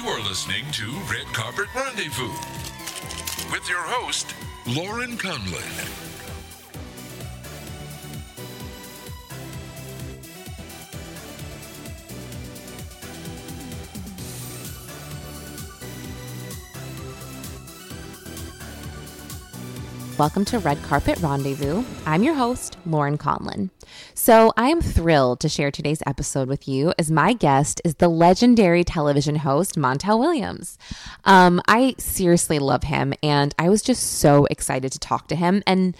You are listening to Red Carpet Rendezvous with your host, Lauren Conlin. Welcome to Red Carpet Rendezvous. I'm your host, Lauren Conlin. So, I am thrilled to share today's episode with you as my guest is the legendary television host, Montel Williams. Um, I seriously love him, and I was just so excited to talk to him. And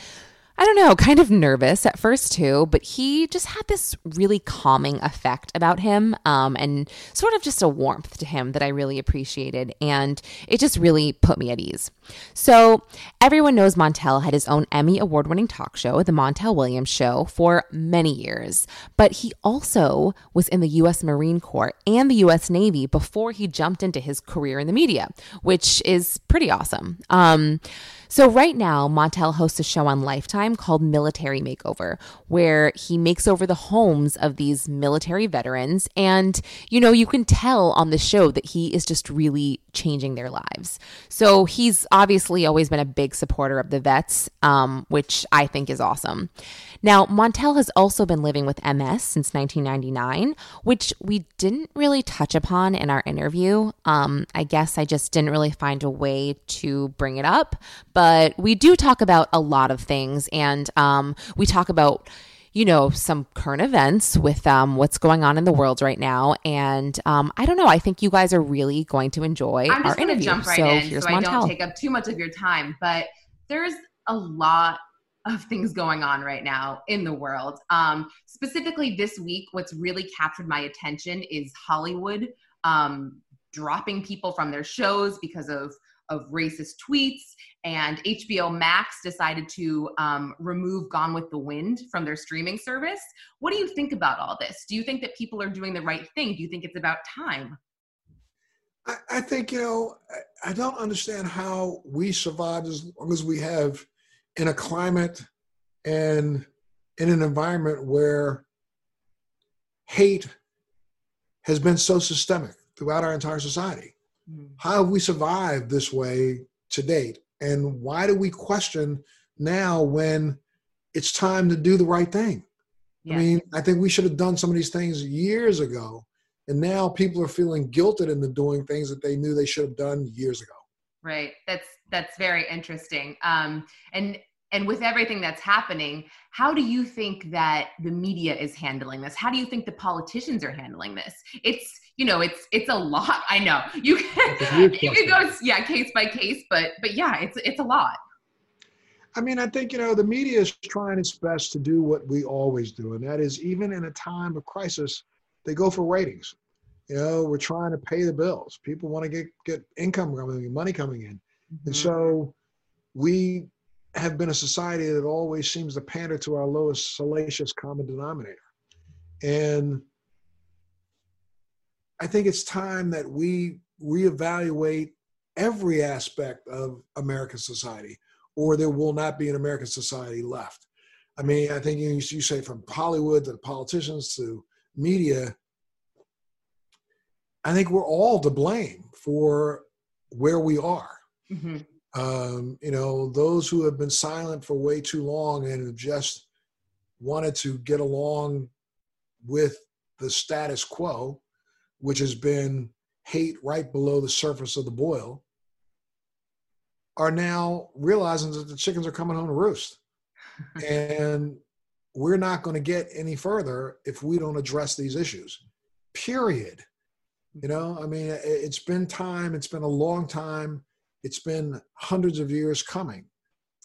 I don't know, kind of nervous at first too, but he just had this really calming effect about him um, and sort of just a warmth to him that I really appreciated. And it just really put me at ease. So, everyone knows Montel had his own Emmy award winning talk show, The Montel Williams Show, for many years. But he also was in the U.S. Marine Corps and the U.S. Navy before he jumped into his career in the media, which is pretty awesome. Um, so, right now, Montel hosts a show on Lifetime called Military Makeover, where he makes over the homes of these military veterans. And, you know, you can tell on the show that he is just really changing their lives. So, he's obviously always been a big supporter of the vets, um, which I think is awesome. Now, Montel has also been living with MS since 1999, which we didn't really touch upon in our interview. Um, I guess I just didn't really find a way to bring it up, but we do talk about a lot of things, and um, we talk about you know, some current events with um, what's going on in the world right now. And um, I don't know. I think you guys are really going to enjoy I'm just our interview. Jump right so in, here's so Montel. I don't take up too much of your time. But there's a lot of things going on right now in the world. Um, specifically, this week, what's really captured my attention is Hollywood um, dropping people from their shows because of of racist tweets, and HBO Max decided to um, remove Gone with the Wind from their streaming service. What do you think about all this? Do you think that people are doing the right thing? Do you think it's about time? I, I think you know. I, I don't understand how we survived as long as we have in a climate and in an environment where hate has been so systemic throughout our entire society. Mm-hmm. How have we survived this way to date? And why do we question now when it's time to do the right thing? Yeah. I mean, I think we should have done some of these things years ago. And now people are feeling guilted into doing things that they knew they should have done years ago. Right. That's that's very interesting. Um, and and with everything that's happening how do you think that the media is handling this how do you think the politicians are handling this it's you know it's it's a lot. I know. You can you can go yeah case by case but but yeah it's it's a lot. I mean i think you know the media is trying its best to do what we always do and that is even in a time of crisis they go for ratings. You know we're trying to pay the bills. People want to get get income coming in money coming in. Mm-hmm. and so we have been a society that always seems to pander to our lowest salacious common denominator. And I think it's time that we reevaluate every aspect of American society, or there will not be an American society left. I mean, I think you, you say from Hollywood to politicians to media, I think we're all to blame for where we are. Mm-hmm um, you know, those who have been silent for way too long and have just wanted to get along with the status quo, which has been hate right below the surface of the boil, are now realizing that the chickens are coming home to roost. and we're not going to get any further if we don't address these issues, period. You know, I mean, it's been time, it's been a long time it's been hundreds of years coming.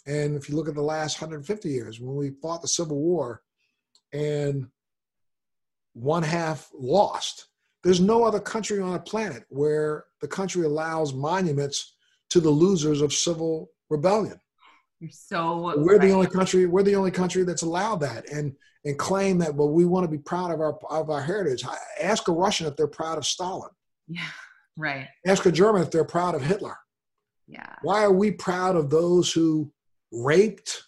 And if you look at the last 150 years, when we fought the Civil War and one half lost, There's no other country on the planet where the country allows monuments to the losers of civil rebellion. You're so we're right. the only country we're the only country that's allowed that and and claim that well we want to be proud of our of our heritage. Ask a Russian if they're proud of Stalin. Yeah. Right. Ask a German if they're proud of Hitler. Yeah. Why are we proud of those who raped,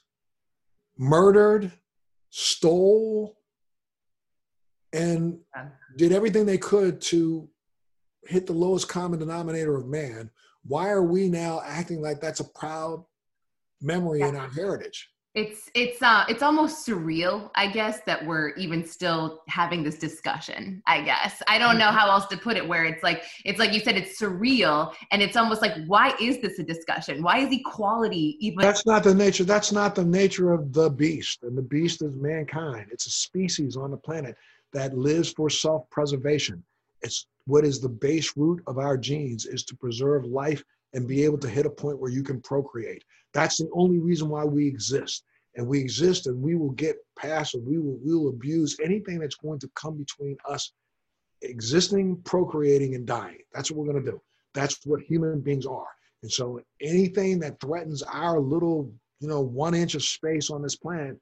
murdered, stole, and did everything they could to hit the lowest common denominator of man? Why are we now acting like that's a proud memory yeah. in our heritage? it's it's uh it's almost surreal i guess that we're even still having this discussion i guess i don't know how else to put it where it's like it's like you said it's surreal and it's almost like why is this a discussion why is equality even that's not the nature that's not the nature of the beast and the beast is mankind it's a species on the planet that lives for self-preservation it's what is the base root of our genes is to preserve life and be able to hit a point where you can procreate that's the only reason why we exist. And we exist and we will get past and we will, we will abuse anything that's going to come between us existing, procreating, and dying. That's what we're going to do. That's what human beings are. And so anything that threatens our little, you know, one inch of space on this planet,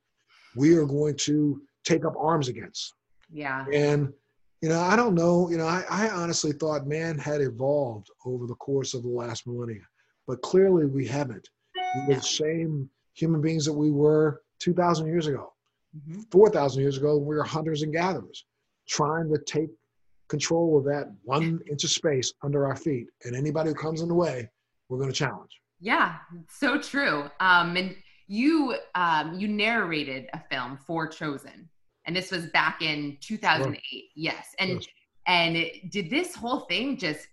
we are going to take up arms against. Yeah. And, you know, I don't know, you know, I, I honestly thought man had evolved over the course of the last millennia, but clearly we haven't. We're the same human beings that we were 2,000 years ago. Mm-hmm. 4,000 years ago, we were hunters and gatherers trying to take control of that one inch of space under our feet. And anybody who comes in the way, we're going to challenge. Yeah, so true. Um, and you um, you narrated a film for Chosen, and this was back in 2008. Yes, and yes. and did this whole thing just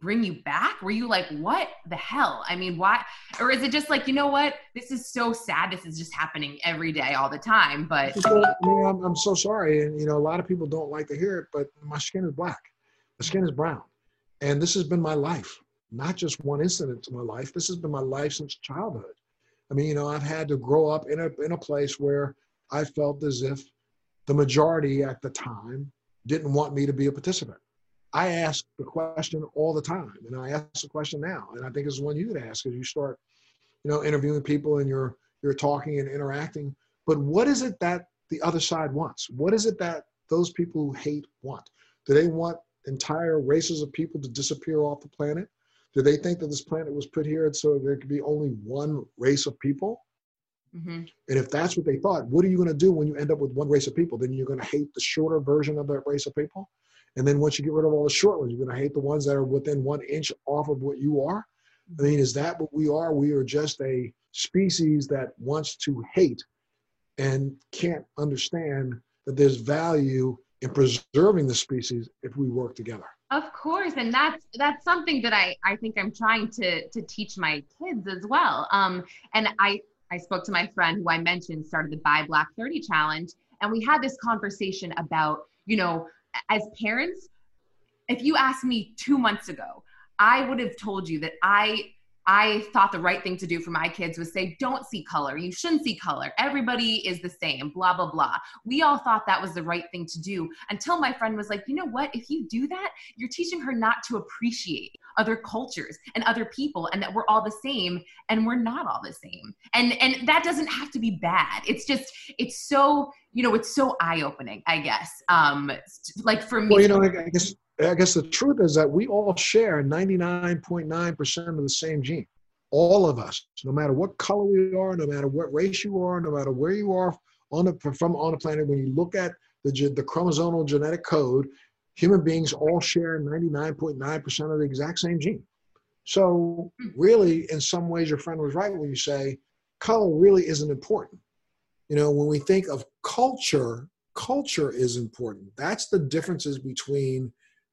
bring you back? Were you like, what the hell? I mean, why? Or is it just like, you know what? This is so sad. This is just happening every day, all the time. But I mean, I'm so sorry. And, you know, a lot of people don't like to hear it, but my skin is black. My skin is brown. And this has been my life, not just one incident to my life. This has been my life since childhood. I mean, you know, I've had to grow up in a, in a place where I felt as if the majority at the time didn't want me to be a participant. I ask the question all the time, and I ask the question now, and I think it's one you would ask as you start, you know, interviewing people and you're you're talking and interacting. But what is it that the other side wants? What is it that those people who hate want? Do they want entire races of people to disappear off the planet? Do they think that this planet was put here so there could be only one race of people? Mm-hmm. And if that's what they thought, what are you going to do when you end up with one race of people? Then you're going to hate the shorter version of that race of people? And then once you get rid of all the short ones, you're going to hate the ones that are within one inch off of what you are. I mean, is that what we are? We are just a species that wants to hate and can't understand that there's value in preserving the species if we work together. Of course, and that's that's something that I I think I'm trying to to teach my kids as well. Um, and I I spoke to my friend who I mentioned started the Buy Black 30 challenge, and we had this conversation about you know as parents, if you asked me two months ago, I would have told you that I I thought the right thing to do for my kids was say, don't see color. You shouldn't see color. Everybody is the same, blah, blah, blah. We all thought that was the right thing to do until my friend was like, you know what? If you do that, you're teaching her not to appreciate other cultures and other people and that we're all the same and we're not all the same. And and that doesn't have to be bad. It's just it's so, you know, it's so eye-opening, I guess. Um like for me Well, you know, I guess I guess the truth is that we all share 99.9% of the same gene. All of us, no matter what color we are, no matter what race you are, no matter where you are on the from on the planet, when you look at the the chromosomal genetic code, human beings all share 99.9% of the exact same gene. So really, in some ways, your friend was right when you say color really isn't important. You know, when we think of culture, culture is important. That's the differences between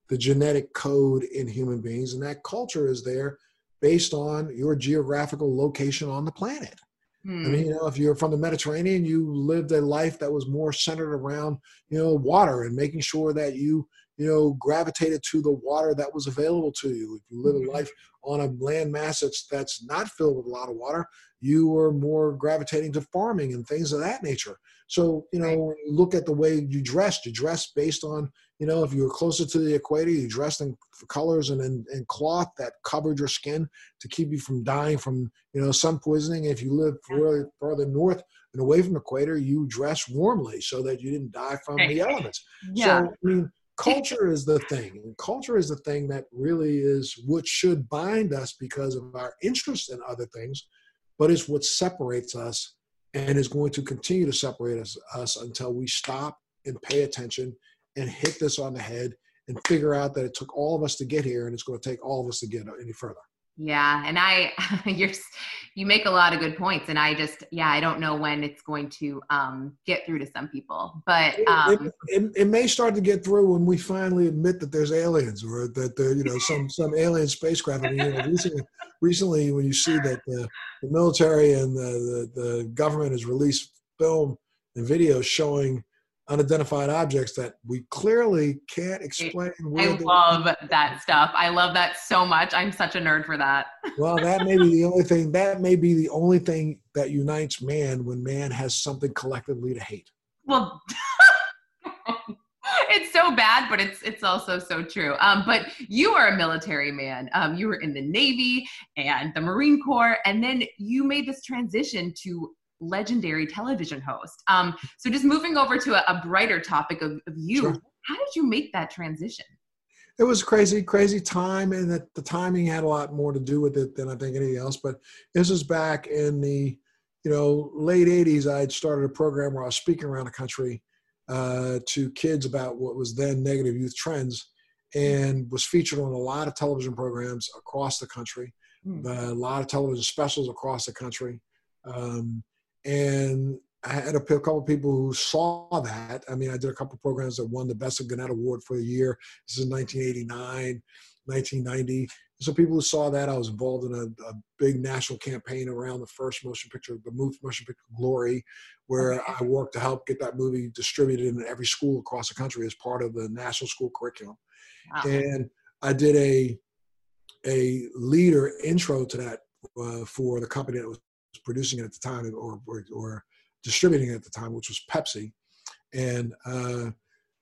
the genetic code in human beings, and that culture is there based on your geographical location on the planet. Hmm. I mean, you know, if you're from the Mediterranean, you lived a life that was more centered around, you know, water and making sure that you, you know, gravitated to the water that was available to you. If you live a mm-hmm. life on a land mass that's that's not filled with a lot of water, you were more gravitating to farming and things of that nature. So, you know, you look at the way you dress, you dress based on you know, if you were closer to the equator, you dressed in colors and in, in cloth that covered your skin to keep you from dying from, you know, sun poisoning. If you live further, further north and away from the equator, you dress warmly so that you didn't die from the elements. Yeah. So, I mean, culture is the thing. And culture is the thing that really is what should bind us because of our interest in other things, but it's what separates us and is going to continue to separate us, us until we stop and pay attention and hit this on the head and figure out that it took all of us to get here and it's going to take all of us to get any further. Yeah, and I you're you make a lot of good points and I just yeah, I don't know when it's going to um get through to some people. But um it, it, it may start to get through when we finally admit that there's aliens or that there you know some some alien spacecraft I mean, you know, recently, recently when you see that the, the military and the, the the government has released film and videos showing unidentified objects that we clearly can't explain. I love that stuff. I love that so much. I'm such a nerd for that. well, that may be the only thing. That may be the only thing that unites man when man has something collectively to hate. Well. it's so bad, but it's it's also so true. Um, but you are a military man. Um, you were in the Navy and the Marine Corps, and then you made this transition to legendary television host. Um, so just moving over to a, a brighter topic of, of you, sure. how did you make that transition? It was crazy, crazy time, and that the timing had a lot more to do with it than I think anything else. But this was back in the, you know, late '80s. I had started a program where I was speaking around the country uh, to kids about what was then negative youth trends, and was featured on a lot of television programs across the country, mm. uh, a lot of television specials across the country. Um, and I had a couple of people who saw that. I mean, I did a couple of programs that won the Best of Gannett Award for the year. This is 1989, 1990. So people who saw that, I was involved in a, a, big national campaign around the first motion picture, the movie motion picture Glory, where. I worked to help get that movie distributed in every school across the country as part of the national school curriculum. Wow. And I did a a leader intro to that uh, for the company that was producing it at the time or, or, or distributing it at the time, which was Pepsi. And uh,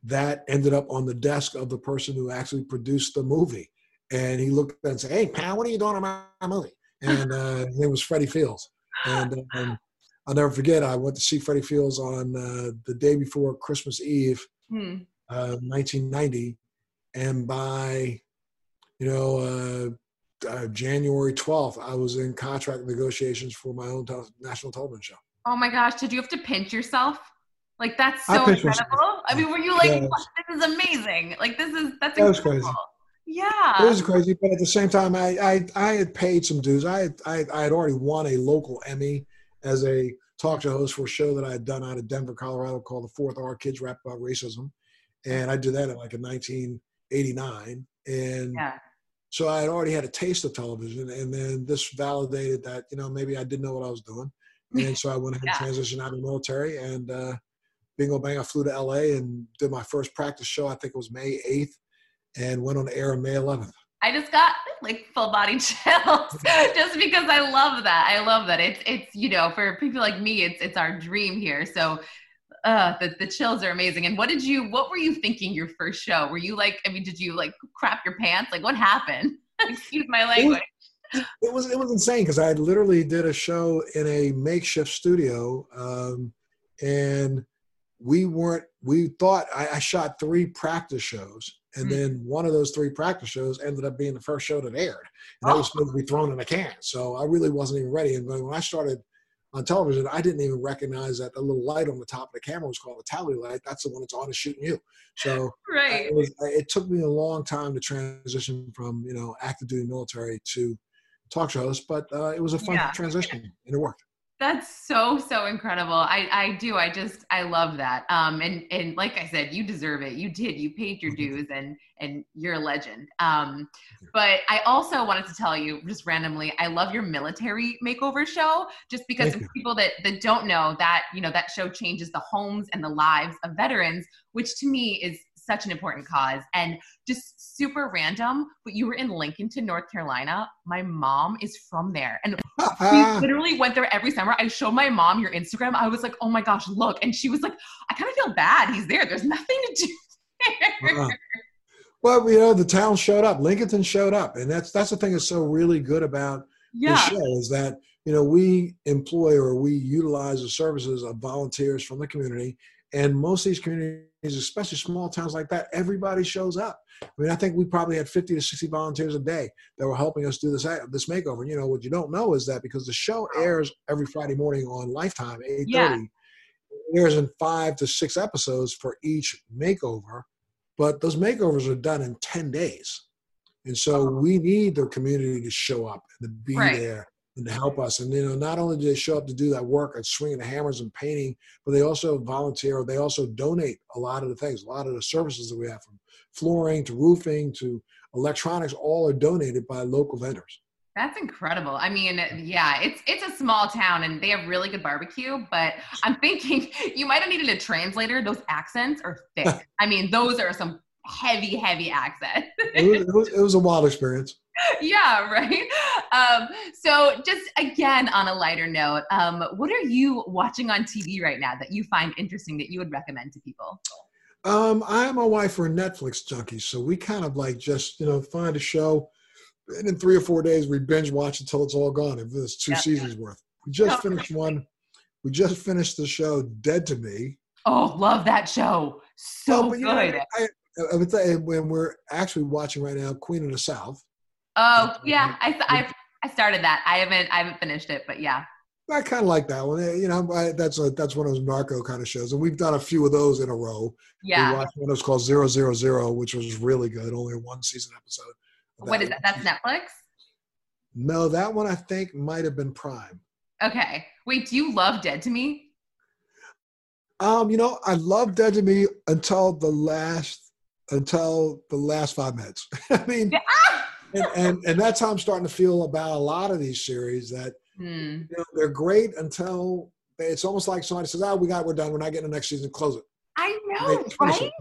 that ended up on the desk of the person who actually produced the movie. And he looked at and said, Hey, pal, what are you doing on my movie? And uh, his name was Freddie Fields. And um, I'll never forget, I went to see Freddie Fields on uh, the day before Christmas Eve, hmm. 1990. Uh, and by, you know, uh, January 12th, I was in contract negotiations for my own national television show. Oh my gosh, did you have to pinch yourself? Like that's so I incredible. Myself. I mean, were you like, yeah. this is amazing? Like this is that's that incredible. Crazy. Yeah, it was crazy, but at the same time, I I, I had paid some dues. I had, I I had already won a local Emmy as a talk show host for a show that I had done out of Denver, Colorado, called The Fourth R Kids Rap About Racism, and I did that in like in 1989, and. Yeah so I had already had a taste of television, and then this validated that you know maybe I didn't know what I was doing, and so I went ahead yeah. and transitioned out of the military. And uh, bingo bang, I flew to LA and did my first practice show. I think it was May eighth, and went on air on May eleventh. I just got like full body chills just because I love that. I love that. It's it's you know for people like me, it's it's our dream here. So uh the, the chills are amazing. And what did you what were you thinking your first show? Were you like i mean did you like crap your pants? Like what happened? Excuse my language. it was it was insane because i literally did a show in a makeshift studio um and we weren't we thought i, I shot three practice shows and mm-hmm. then one of those three practice shows ended up being the first show that aired. And that was supposed to be thrown in a can. So i really wasn't even ready. And when i started on television, I didn't even recognize that the little light on the top of the camera was called a tally light. That's the one that's on and shooting you. So right. it, was, it took me a long time to transition from you know active duty military to talk show host, but uh, it was a fun yeah. transition and it worked. That's so so incredible. I I do. I just I love that. Um and and like I said, you deserve it. You did. You paid your dues and and you're a legend. Um but I also wanted to tell you just randomly, I love your military makeover show just because people that that don't know that, you know, that show changes the homes and the lives of veterans, which to me is such an important cause and just super random but you were in Lincolnton north carolina. My mom is from there. And we literally went there every summer. I showed my mom your instagram. I was like oh my gosh look. And she was like i kind of feel bad. He's there. There's nothing to do uh, well, you know, the town showed up. Lincolnton showed up, and that's that's the thing that's so really good about yeah. the show is that you know we employ or we utilize the services of volunteers from the community, and most of these communities, especially small towns like that, everybody shows up. I mean, I think we probably had 50 to 60 volunteers a day that were helping us do this this makeover. You know, what you don't know is that because the show airs every Friday morning on Lifetime, 8:30, yeah. airs in five to six episodes for each makeover but those makeovers are done in 10 days. And so we need the community to show up and to be right. there and to help us. And you know, not only do they show up to do that work and swinging the hammers and painting, but they also volunteer. They also donate a lot of the things, a lot of the services that we have, from flooring to roofing to electronics, all are donated by local vendors. That's incredible. I mean, yeah, it's it's a small town and they have really good barbecue, but I'm thinking you might have needed a translator. Those accents are thick. I mean, those are some heavy, heavy accents. it, was, it, was, it was a wild experience. Yeah, right. Um, so, just again on a lighter note, um, what are you watching on TV right now that you find interesting that you would recommend to people? Um, I and my wife are Netflix junkies, so we kind of like just you know find a show and in three or four days we binge watch until it's all gone. If it's two seasons worth. We just finished one. We just finished the show Dead to Me. Oh, love that show. So oh, good. Know, I, I would say when we're actually watching right now, Queen of the South. Oh yeah, I I I started that. I haven't I haven't finished it, but yeah. I kind of like that one. Eh, you know, I, that's a, that's one of those narco kind of shows, and we've done a few of those in a row. Yeah. We watched one that was called Zero Zero Zero, which was really good. Only a one season episode. What is that? That's Netflix? No, that one I think might have been Prime. Okay. Wait, do you love Dead to Me? Um, you know, I love Dead to Me until the last until the last five minutes. I mean, and, and, and that's how I'm starting to feel about a lot of these series that hmm. you know, they're great until it's almost like somebody says, "Oh, we got, we're done. We're not getting the next season. Close it." I know, right?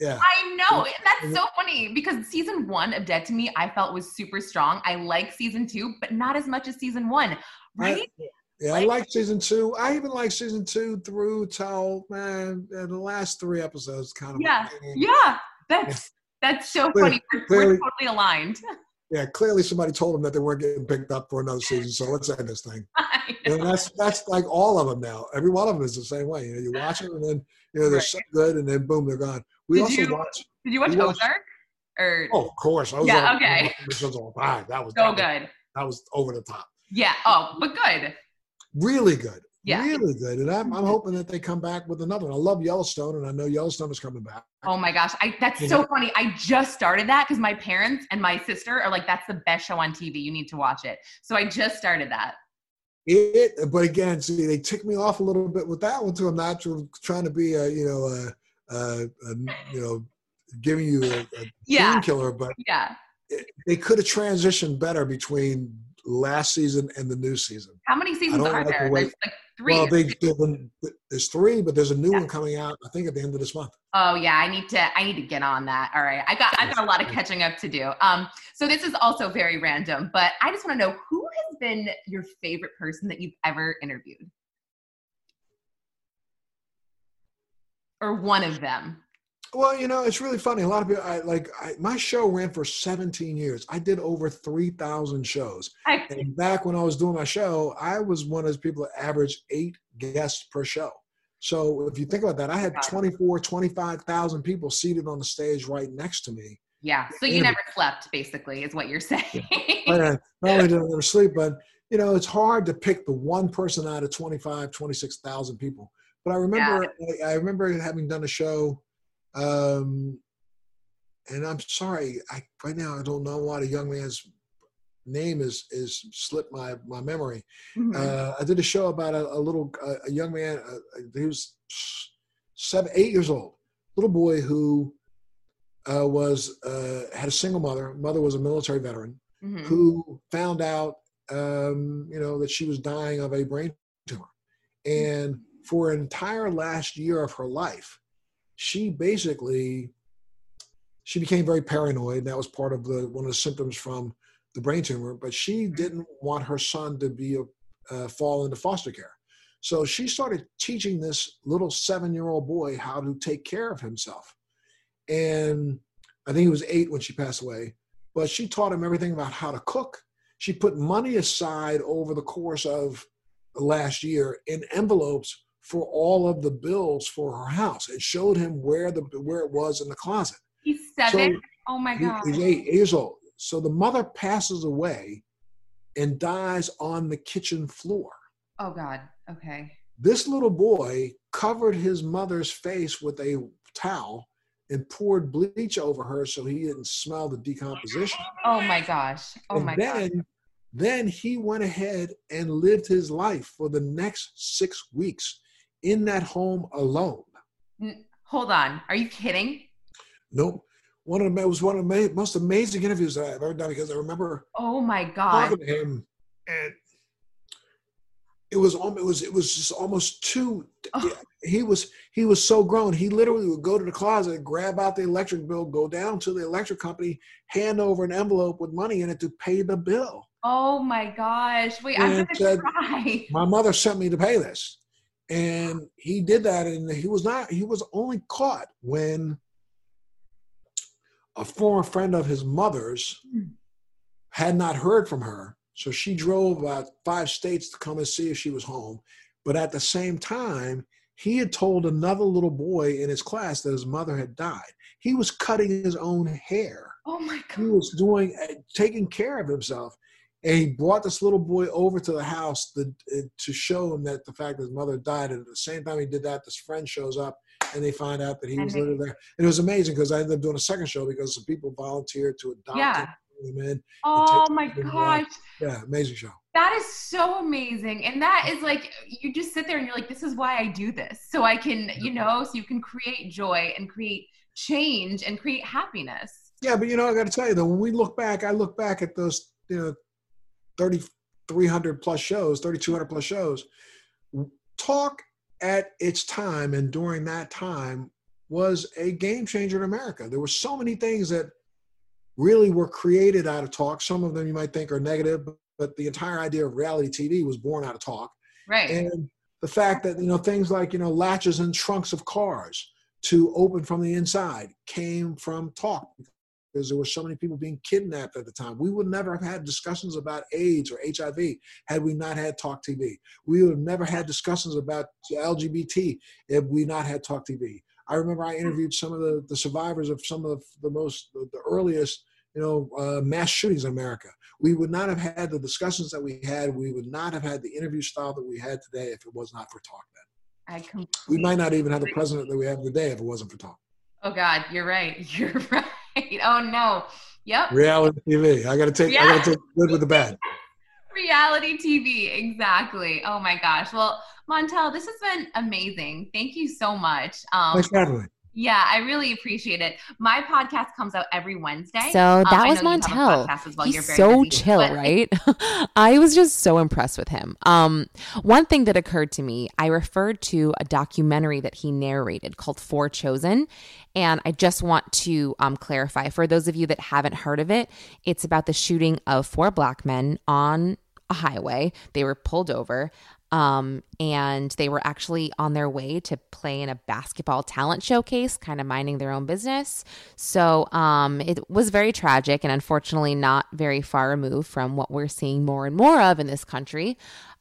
Yeah. I know. And that's so funny because season one of Dead to Me, I felt was super strong. I like season two, but not as much as season one, right? I, yeah, like, I like season two. I even like season two through till man the last three episodes kind of. Yeah, yeah. That's that's so clearly, funny. We're, clearly, we're totally aligned. Yeah, clearly somebody told them that they weren't getting picked up for another season, so let's end this thing. And that's that's like all of them now. Every one of them is the same way. You know, you watch them and then you know they're right. so good, and then boom, they're gone. We did also you, watch. Did you watch Ozark? Watched, or oh, of course, Ozark. Yeah, okay. That was so that good. Was, that was over the top. Yeah. Oh, but good. Really good. Yeah. Really good. And I'm, I'm hoping that they come back with another one. I love Yellowstone, and I know Yellowstone is coming back. Oh my gosh. I, that's so funny. I just started that because my parents and my sister are like, that's the best show on TV. You need to watch it. So I just started that. It, but again, see, they tick me off a little bit with that one too. I'm not trying to be a, you know, a, a, a you know, giving you a, a yeah. killer, but yeah, it, they could have transitioned better between last season and the new season. How many seasons are like there? The there's like three. Well, they, there's three, but there's a new yeah. one coming out. I think at the end of this month. Oh yeah, I need to. I need to get on that. All right, I got. I got a lot of catching up to do. Um, so this is also very random, but I just want to know who has been your favorite person that you've ever interviewed, or one of them. Well, you know, it's really funny. A lot of people, I like I, my show ran for 17 years. I did over 3,000 shows. I, and back when I was doing my show, I was one of those people that averaged eight guests per show. So if you think about that, I had 24, 25,000 people seated on the stage right next to me. Yeah. So you never slept, basically, is what you're saying. Oh, yeah. Not only did I never sleep, but you know, it's hard to pick the one person out of 25, 26,000 people. But I remember, yeah. I, I remember having done a show um, and I'm sorry, I right now I don't know what a young man's name is is slipped my my memory. Mm-hmm. Uh, I did a show about a, a little a young man. Uh, he was seven, eight years old, little boy who uh, was uh, had a single mother. Mother was a military veteran mm-hmm. who found out, um, you know, that she was dying of a brain tumor, and for an entire last year of her life, she basically she became very paranoid. That was part of the one of the symptoms from the brain tumor. But she mm-hmm. didn't want her son to be a uh, fall into foster care. So she started teaching this little seven-year-old boy how to take care of himself. and I think he was eight when she passed away. But she taught him everything about how to cook. She put money aside over the course of last year in envelopes for all of the bills for her house. It showed him where the where it was in the closet. He's seven. So oh my god. He, he's eight years old. So the mother passes away and dies on the kitchen floor. Oh god. Okay. This little boy covered his mother's face with a towel and poured bleach over her so he didn't smell the decomposition. Oh my gosh. Oh and my then, gosh. Then he went ahead and lived his life for the next six weeks in that home alone. Hold on. Are you kidding? Nope. One of the it was one of the most amazing interviews that I've ever done because I remember oh my god talking to him and it was it was it was just almost too oh. he was he was so grown he literally would go to the closet grab out the electric bill go down to the electric company hand over an envelope with money in it to pay the bill oh my gosh wait and i'm gonna said, cry my mother sent me to pay this and he did that and he was not he was only caught when a former friend of his mother's had not heard from her so she drove about five states to come and see if she was home. But at the same time, he had told another little boy in his class that his mother had died. He was cutting his own hair. Oh my God. He was doing, uh, taking care of himself. And he brought this little boy over to the house to, to show him that the fact that his mother died. And at the same time he did that, this friend shows up and they find out that he was living there. And it was amazing because I ended up doing a second show because some people volunteered to adopt yeah. him him in. Oh my gosh. Yeah, amazing show. That is so amazing. And that is like, you just sit there and you're like, this is why I do this. So I can, you know, so you can create joy and create change and create happiness. Yeah, but you know, I got to tell you though, when we look back, I look back at those, you know, 3,300 plus shows, 3,200 plus shows. Talk at its time and during that time was a game changer in America. There were so many things that really were created out of talk. Some of them you might think are negative, but the entire idea of reality TV was born out of talk. Right. And the fact that, you know, things like, you know, latches and trunks of cars to open from the inside came from talk because there were so many people being kidnapped at the time. We would never have had discussions about AIDS or HIV had we not had Talk TV. We would have never had discussions about LGBT if we not had Talk TV. I remember I interviewed some of the, the survivors of some of the, most, the, the earliest, you know, uh, mass shootings in America. We would not have had the discussions that we had. We would not have had the interview style that we had today if it was not for talk then. I completely we might not even have the president that we have today if it wasn't for talk. Oh God, you're right. You're right. Oh no. Yep. Reality TV. I gotta take yeah. I gotta take good with the bad. Reality TV, exactly. Oh my gosh. Well, Montel, this has been amazing. Thank you so much. Um, Thanks for having me. Yeah, I really appreciate it. My podcast comes out every Wednesday. So um, that um, was Montel. Well. He's so busy, chill, but- right? I was just so impressed with him. Um, one thing that occurred to me, I referred to a documentary that he narrated called For Chosen, and I just want to um, clarify for those of you that haven't heard of it. It's about the shooting of four black men on a highway. They were pulled over. Um, and they were actually on their way to play in a basketball talent showcase, kind of minding their own business. So um, it was very tragic and unfortunately not very far removed from what we're seeing more and more of in this country.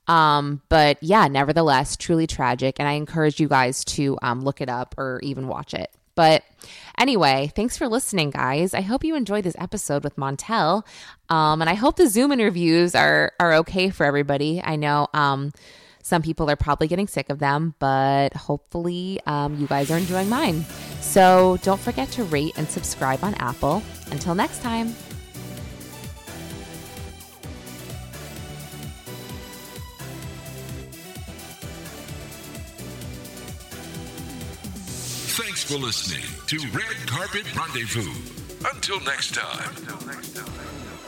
Um, but yeah, nevertheless, truly tragic. And I encourage you guys to um, look it up or even watch it. But anyway, thanks for listening, guys. I hope you enjoyed this episode with Montel. Um, and I hope the Zoom interviews are are okay for everybody. I know um, some people are probably getting sick of them, but hopefully um, you guys are enjoying mine. So don't forget to rate and subscribe on Apple. Until next time. For listening to Red Carpet Rendezvous. Until next time. Until next time.